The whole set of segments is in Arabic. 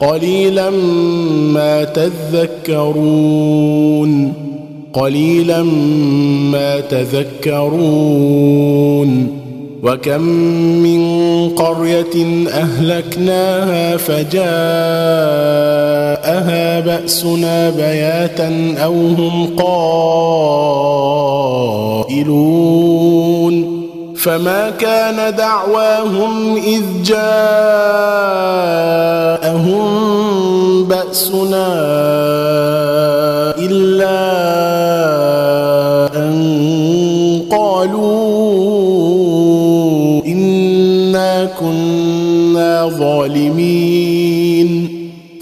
قليلا ما تذكرون قليلا ما تذكرون. وكم من قرية أهلكناها فجاءها بأسنا بياتا أو هم قائلون. فما كان دعواهم إذ جاءهم بأسنا إلا أن قالوا إنا كنا ظالمين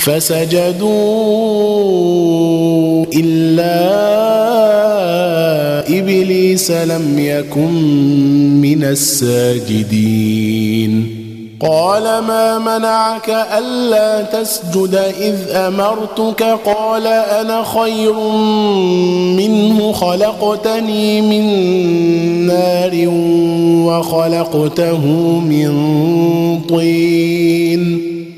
فسجدوا إلا إبليس لم يكن من الساجدين. قال ما منعك ألا تسجد إذ أمرتك؟ قال أنا خير منه خلقتني من نار وخلقته من طين.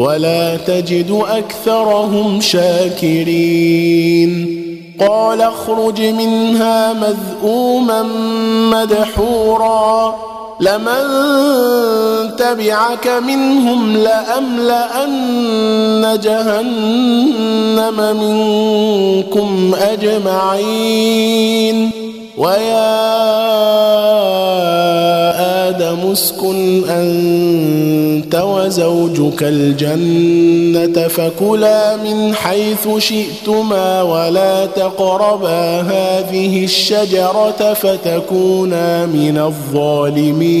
ولا تجد أكثرهم شاكرين. قال اخرج منها مذءوما مدحورا. لمن تبعك منهم لأملأن جهنم منكم أجمعين. ويا آدم اسكن أنت وزوجك الجنة فكلا من حيث شئتما ولا تقربا هذه الشجرة فتكونا من الظالمين.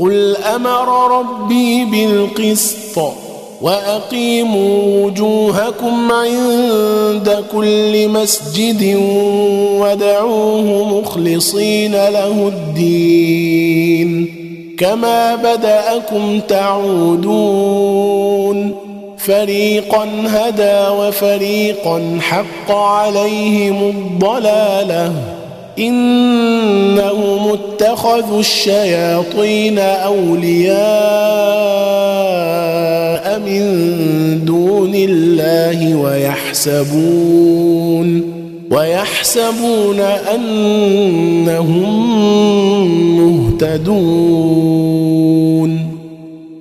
قل أمر ربي بالقسط وأقيموا وجوهكم عند كل مسجد ودعوه مخلصين له الدين كما بدأكم تعودون فريقا هدى وفريقا حق عليهم الضلالة إنهم اتخذوا الشياطين أولياء من دون الله ويحسبون ويحسبون أنهم مهتدون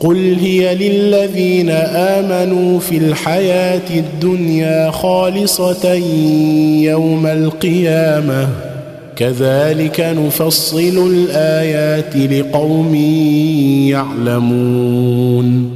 قل هي للذين آمنوا في الحياة الدنيا خالصة يوم القيامة. كذلك نفصل الآيات لقوم يعلمون.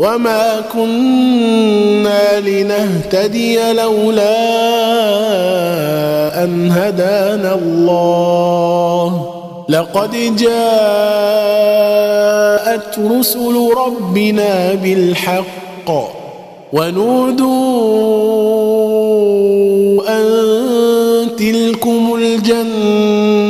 وما كنا لنهتدي لولا ان هدانا الله لقد جاءت رسل ربنا بالحق ونودوا ان تلكم الجنه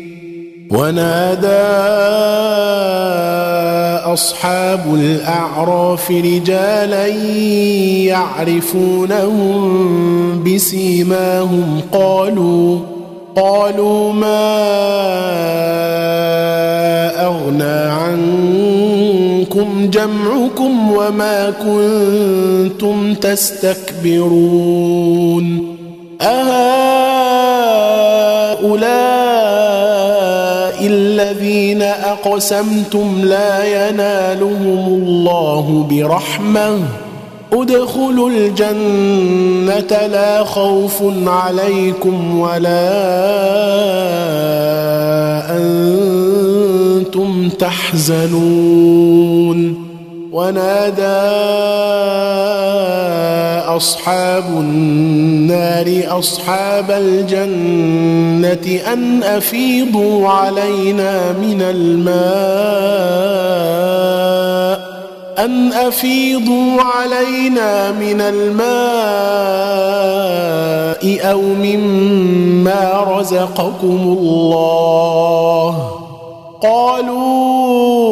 ونادى أصحاب الأعراف رجالا يعرفونهم بسيماهم. قالوا قالوا ما أغنى عنكم جمعكم وما كنتم تستكبرون. أهؤلاء الذين أقسمتم لا ينالهم الله برحمة. ادخلوا الجنة لا خوف عليكم ولا أنتم تحزنون. ونادى أصحاب النار أصحاب الجنة أن أفيضوا علينا من الماء أن أفيضوا علينا من الماء أو مما رزقكم الله قالوا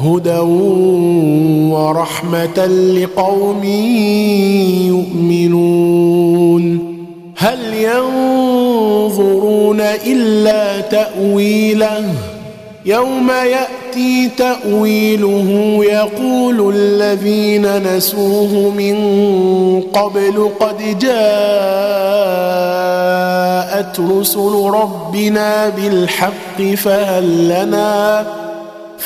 هدى ورحمة لقوم يؤمنون. هل ينظرون إلا تأويله؟ يوم يأتي تأويله يقول الذين نسوه من قبل قد جاءت رسل ربنا بالحق فهل لنا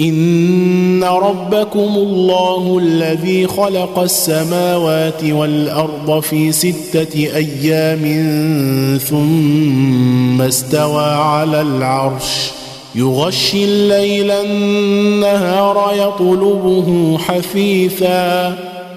ان ربكم الله الذي خلق السماوات والارض في سته أيام ثم استوى على العرش يغشي الليل النهار يطلبه حثيثا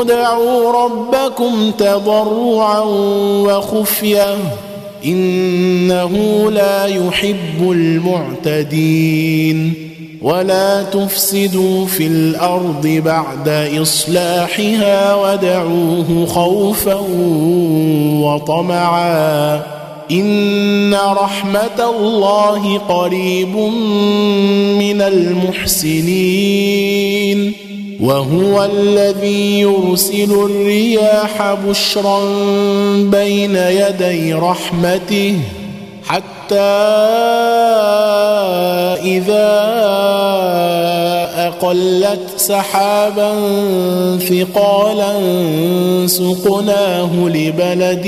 ادعوا ربكم تضرعا وخفيه إنه لا يحب المعتدين ولا تفسدوا في الأرض بعد إصلاحها ودعوه خوفا وطمعا إن رحمة الله قريب من المحسنين وهو الذي يرسل الرياح بشرا بين يدي رحمته حتى إذا أقلت سحابا ثقالا سقناه لبلد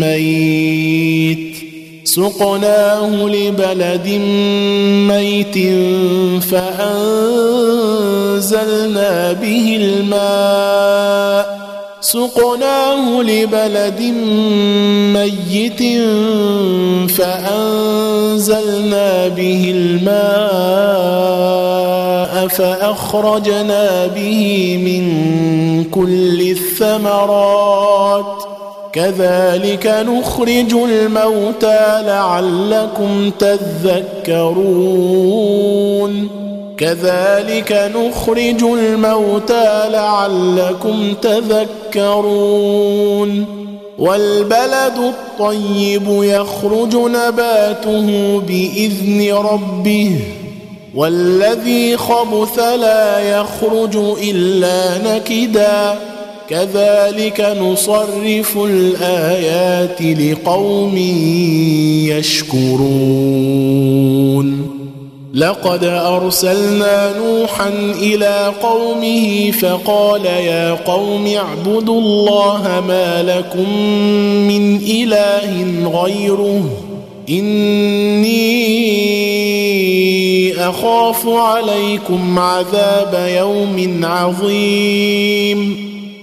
ميت. سقناه لبلد ميت فأنزلنا به الماء. سقناه لبلد ميت فأنزلنا به الماء فأخرجنا به من كل الثمرات. كذلك نخرج الموتى لعلكم تذكرون. كذلك نخرج الموتى لعلكم تذكرون. والبلد الطيب يخرج نباته بإذن ربه. والذي خبث لا يخرج إلا نكدا. كذلك نصرف الآيات لقوم يشكرون. لقد أرسلنا نوحا إلى قومه فقال يا قوم اعبدوا الله ما لكم من إله غيره. إني أخاف عليكم عذاب يوم عظيم.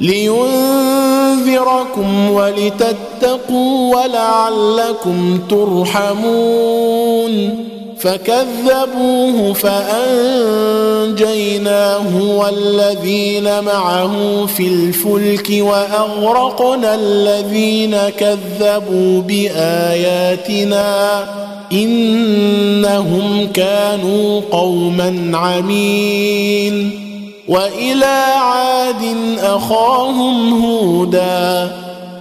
لينذركم ولتتقوا ولعلكم ترحمون. فكذبوه فأنجيناه والذين معه في الفلك وأغرقنا الذين كذبوا بآياتنا إنهم كانوا قوما عمين. وإلى عاد أخاهم هودا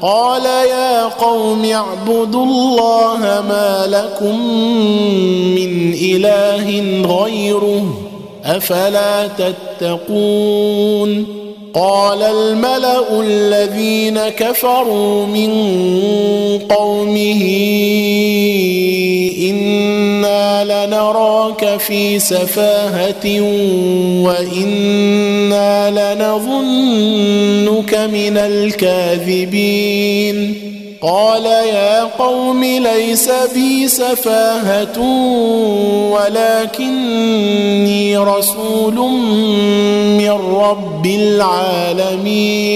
قال يا قوم اعبدوا الله ما لكم من إله غيره أفلا تتقون قال الملأ الذين كفروا من قومه أنا لنراك في سفاهة وإنا لنظنك من الكاذبين. قال يا قوم ليس بي سفاهة ولكني رسول من رب العالمين.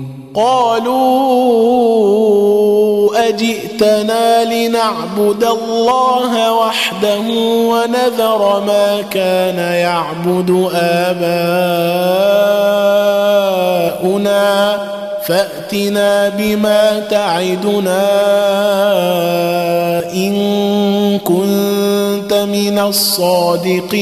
قالوا أجئتنا لنعبد الله وحده ونذر ما كان يعبد آباؤنا فأتنا بما تعدنا إن كنت من الصادقين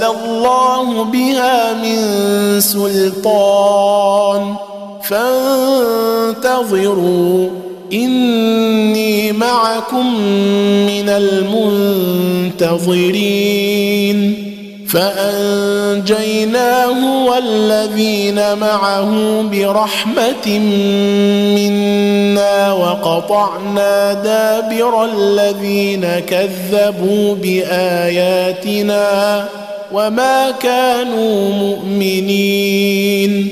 نزل الله بها من سلطان فانتظروا اني معكم من المنتظرين فانجيناه والذين معه برحمه منا وقطعنا دابر الذين كذبوا باياتنا وما كانوا مؤمنين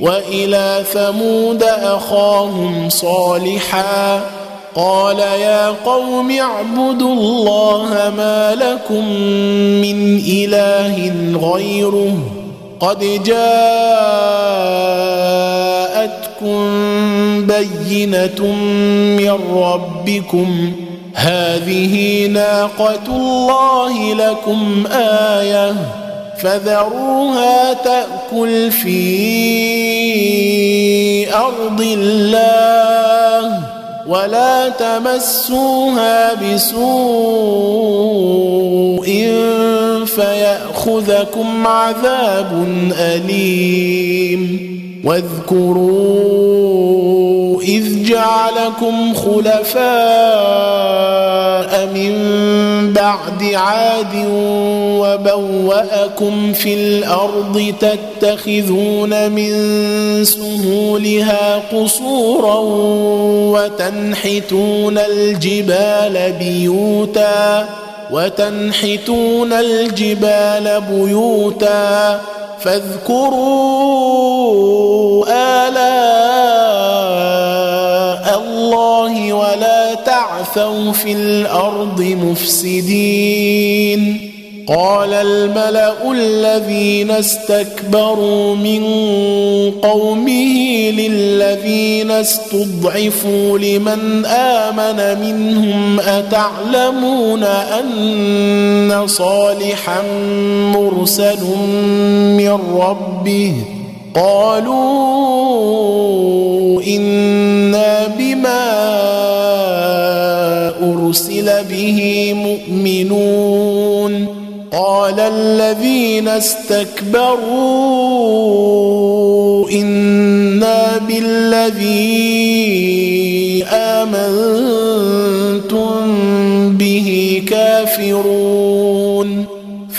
وإلى ثمود أخاهم صالحا قال يا قوم اعبدوا الله ما لكم من إله غيره قد جاءتكم بينة من ربكم هذه ناقة الله لكم آية فذروها تأكل في أرض الله ولا تمسوها بسوء فيأخذكم عذاب أليم واذكروا اذ جعلكم خلفاء من بعد عاد وبوأكم في الأرض تتخذون من سهولها قصورا وتنحتون الجبال بيوتا وتنحتون الجبال بيوتا فاذكروا آلاء الله ولا تعثوا في الأرض مفسدين. قال الملأ الذين استكبروا من قومه للذين استضعفوا لمن آمن منهم أتعلمون أن صالحا مرسل من ربه؟ قالوا إنا أرسل به مؤمنون قال الذين استكبروا إنا بالذي آمنتم به كافرون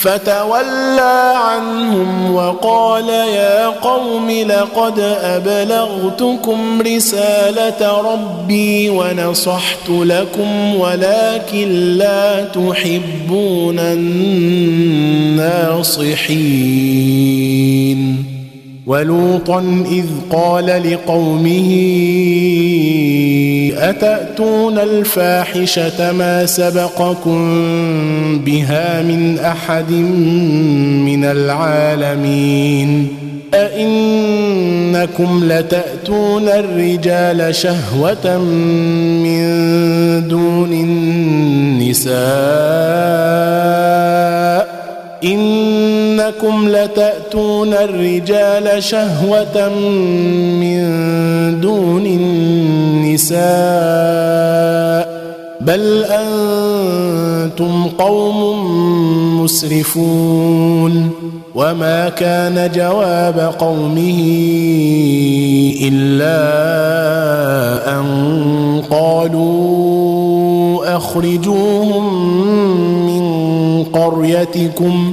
فتولى عنهم وقال يا قوم لقد أبلغتكم رسالة ربي ونصحت لكم ولكن لا تحبون الناصحين. ولوطا إذ قال لقومه أتأتون الفاحشة ما سبقكم بها من أحد من العالمين؟ أئنكم لتأتون الرجال شهوة من دون النساء؟ إنكم لتأتون الرجال شهوة من دون النساء بل أنتم قوم مسرفون وما كان جواب قومه إلا أن قالوا أخرجوهم من قريتكم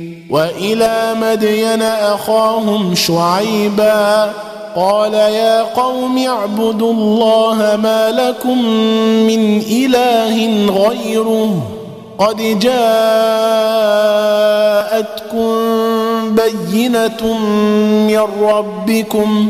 وإلى مدين أخاهم شعيبا قال يا قوم اعبدوا الله ما لكم من إله غيره قد جاءتكم بينة من ربكم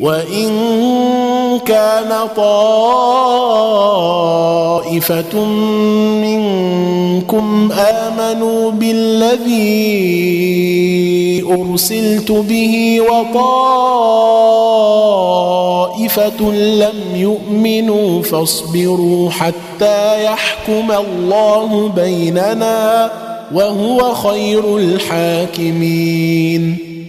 وإن كان طائفة منكم آمنوا بالذي أرسلت به وطائفة لم يؤمنوا فاصبروا حتى يحكم الله بيننا وهو خير الحاكمين.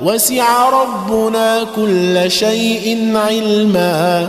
وسع ربنا كل شيء علما.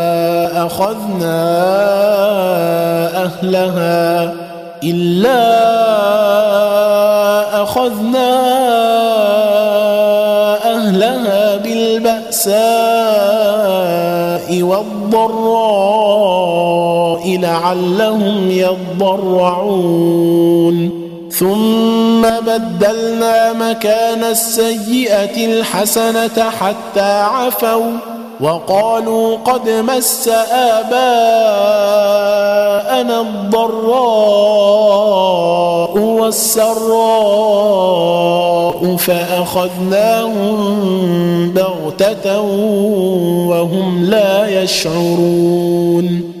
أخذنا أهلها إلا أخذنا بالبأساء والضراء لعلهم يضرعون. ثم بدلنا مكان السيئة الحسنة حتى عفوا. وقالوا قد مس آباءنا الضراء والسراء فأخذناهم بغتة وهم لا يشعرون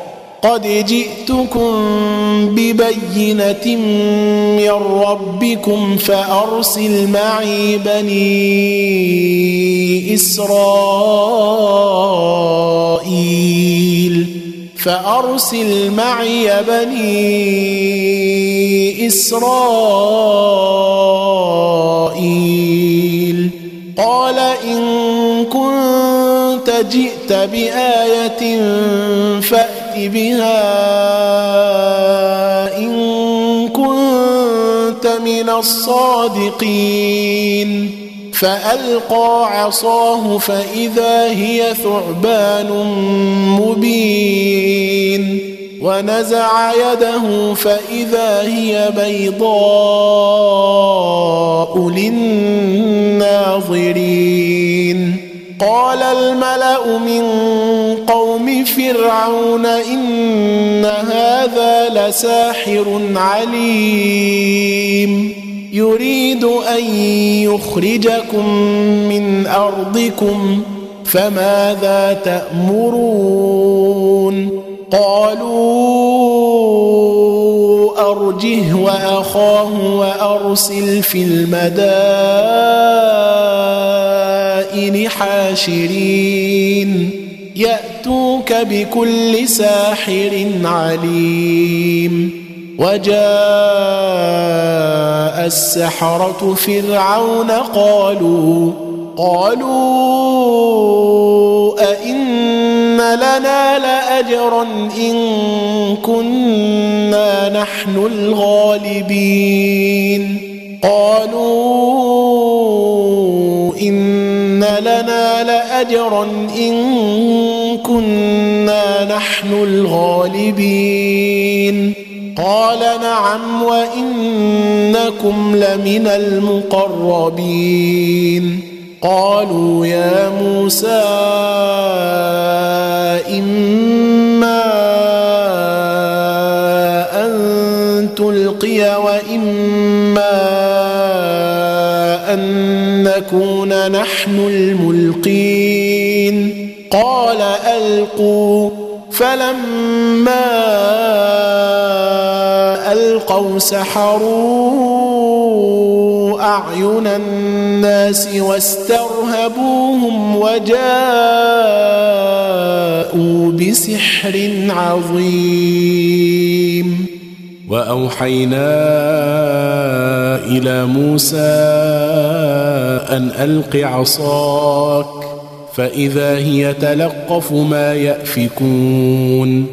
قد جئتكم ببينة من ربكم فأرسل معي بني إسرائيل فأرسل معي بني إسرائيل قال إن كنت جئت بآية فأ بها إن كنت من الصادقين. فألقى عصاه فإذا هي ثعبان مبين. ونزع يده فإذا هي بيضاء للناظرين. قال الملأ من قوم فرعون إن هذا لساحر عليم. يريد أن يخرجكم من أرضكم فماذا تأمرون؟ قالوا أرجه وأخاه وأرسل في المدائن حاشرين. ياتوك بكل ساحر عليم وجاء السحرة فرعون قالوا قالوا أئن لنا لأجرا إن كنا نحن الغالبين. قالوا إن لنا لأجرا إن كنا نحن الغالبين. قال نعم وإنكم لمن المقربين. قالوا يا موسى إما أن تلقي وإما أن نكون نحن الملقين. ألقوا فلما ألقوا سحروا أعين الناس واسترهبوهم وجاءوا بسحر عظيم. وأوحينا إلى موسى أن ألق عصاك فإذا هي تلقف ما يأفكون.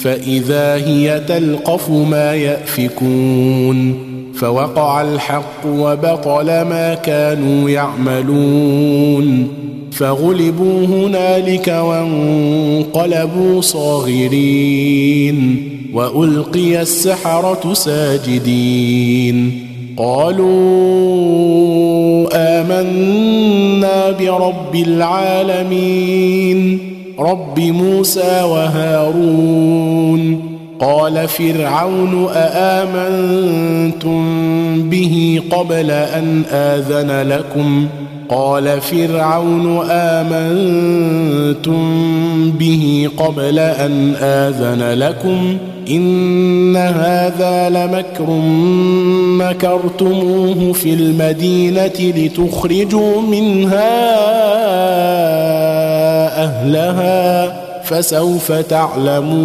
فإذا هي تلقف ما يأفكون. فوقع الحق وبطل ما كانوا يعملون. فغلبوا هنالك وانقلبوا صاغرين. وألقي السحرة ساجدين. قالوا آمنا برب العالمين. رب موسى وهارون. قال فرعون أآمنتم به قبل أن آذن لكم؟ قال فرعون آمنتم به قبل أن آذن لكم إن هذا لمكر مكرتموه في المدينة لتخرجوا منها أهلها فسوف تعلمون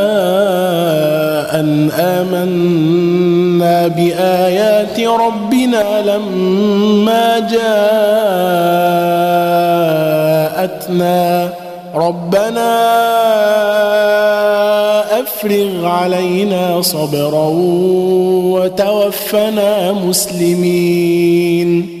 ان آمنا بآيات ربنا لما جاءتنا. ربنا أفرغ علينا صبرا وتوفنا مسلمين.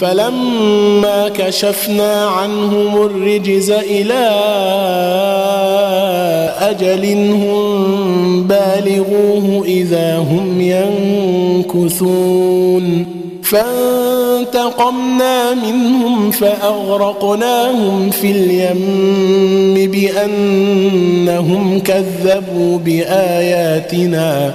فلما كشفنا عنهم الرجز إلى أجل هم بالغوه إذا هم ينكثون. فانتقمنا منهم فأغرقناهم في اليم بأنهم كذبوا بآياتنا.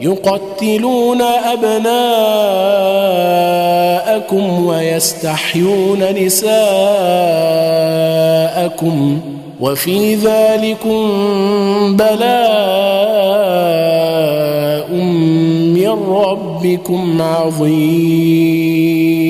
يقتلون أبناءكم ويستحيون نساءكم وفي ذلكم بلاء من ربكم عظيم.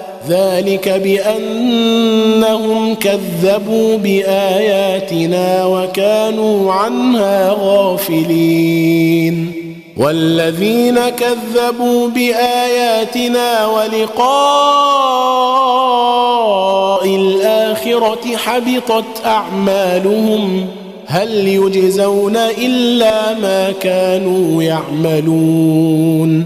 ذلك بأنهم كذبوا بآياتنا وكانوا عنها غافلين. والذين كذبوا بآياتنا ولقاء الآخرة حبطت أعمالهم هل يجزون إلا ما كانوا يعملون.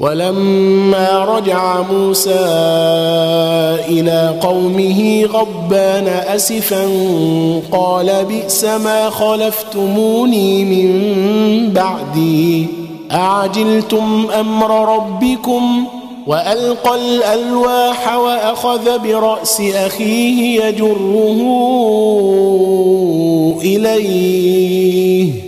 ولما رجع موسى إلى قومه غضبان أسفا قال بئس ما خلفتموني من بعدي أعجلتم أمر ربكم وألقى الألواح وأخذ برأس أخيه يجره إليه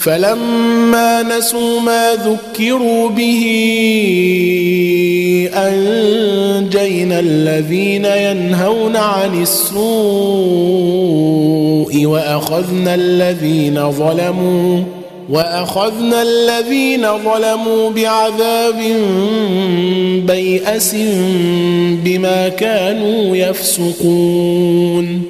فلما نسوا ما ذكروا به أنجينا الذين ينهون عن السوء وأخذنا الذين ظلموا وأخذنا الذين ظلموا بعذاب بيأس بما كانوا يفسقون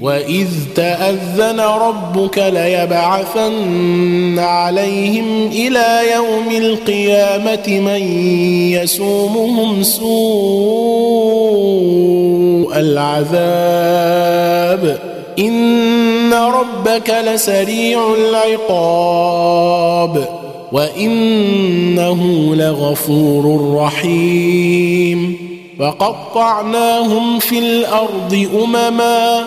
واذ تاذن ربك ليبعثن عليهم إلى يوم القيامه من يسومهم سوء العذاب ان ربك لسريع العقاب وانه لغفور رحيم وقطعناهم في الأرض امما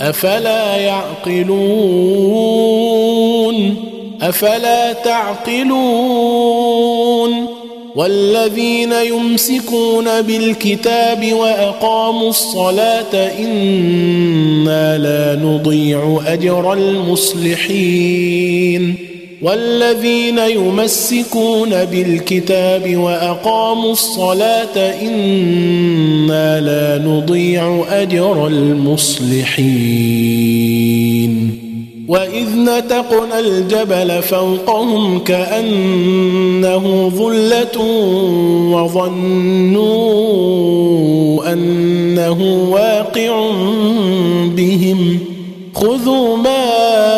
أفلا يعقلون؟ أفلا تعقلون؟ والذين يمسكون بالكتاب وأقاموا الصلاة إنا لا نضيع أجر المصلحين. والذين يمسكون بالكتاب وأقاموا الصلاة إنا لا نضيع أجر المصلحين. وإذ نتقنا الجبل فوقهم كأنه ظلة وظنوا أنه واقع بهم. خذوا ما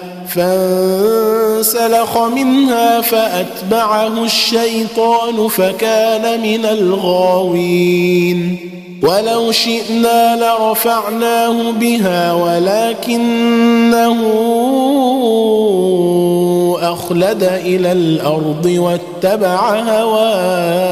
فانسلخ منها فأتبعه الشيطان فكان من الغاوين. ولو شئنا لرفعناه بها ولكنه أخلد إلى الأرض واتبع هواه.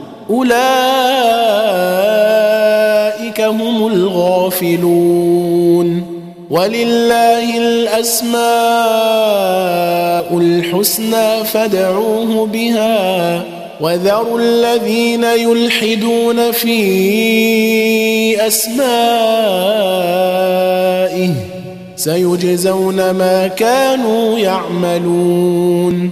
أولئك هم الغافلون. ولله الأسماء الحسنى فادعوه بها. وذروا الذين يلحدون في أسمائه. سيجزون ما كانوا يعملون.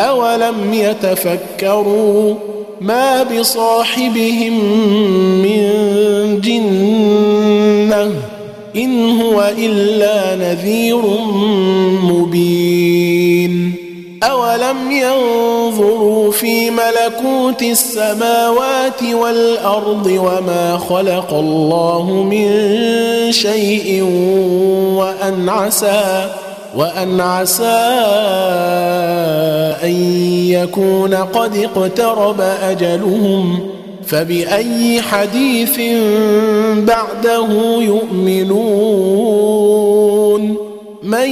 أولم يتفكروا ما بصاحبهم من جنة إن هو إلا نذير مبين أولم ينظروا في ملكوت السماوات والأرض وما خلق الله من شيء وأن عسى وأن عسى أن يكون قد اقترب أجلهم فبأي حديث بعده يؤمنون؟ من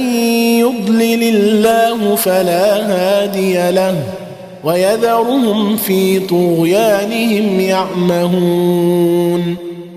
يضلل الله فلا هادي له ويذرهم في طغيانهم يعمهون.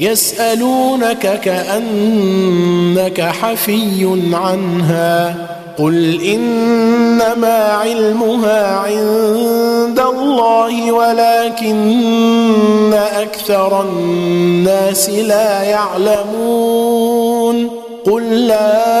يسألونك كأنك حفي عنها قل إنما علمها عند الله ولكن أكثر الناس لا يعلمون قل لا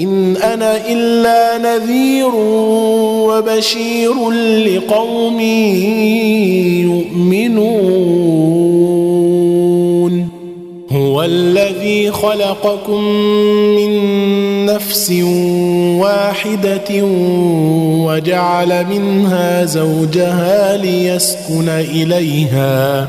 إن أنا إلا نذير وبشير لقوم يؤمنون. هو الذي خلقكم من نفس واحدة وجعل منها زوجها ليسكن إليها.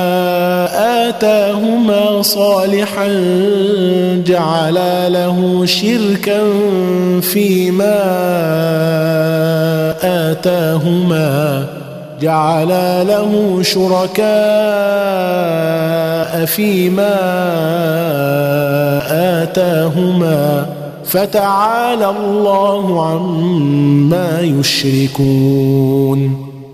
آتاهما صالحا جعلا له شركا فيما آتاهما جعلا له شركاء فيما آتاهما فتعالى الله عما يشركون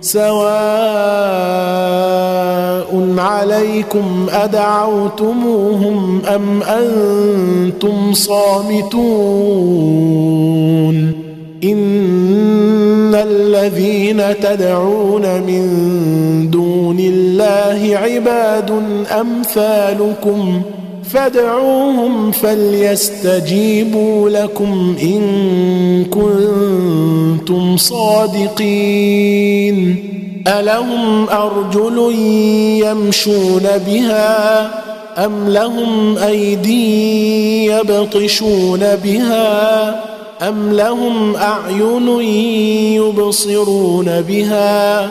سواء عليكم أدعوتموهم أم أنتم صامتون إن الذين تدعون من دون الله عباد أمثالكم فادعوهم فليستجيبوا لكم إن كنتم صادقين. ألهم أرجل يمشون بها أم لهم أيدي يبطشون بها أم لهم أعين يبصرون بها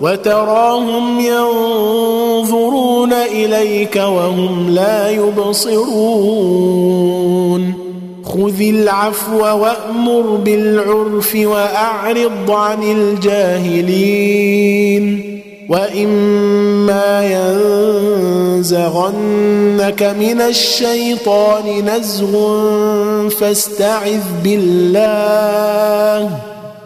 وتراهم ينظرون إليك وهم لا يبصرون. خذ العفو وأمر بالعرف وأعرض عن الجاهلين. وإما ينزغنك من الشيطان نزغ فاستعذ بالله.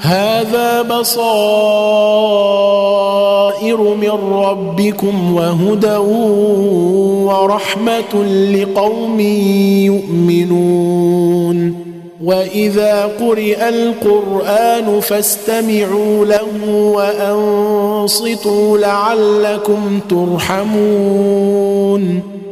هذا بصائر من ربكم وهدى ورحمة لقوم يؤمنون. وإذا قرئ القرآن فاستمعوا له وأنصتوا لعلكم ترحمون.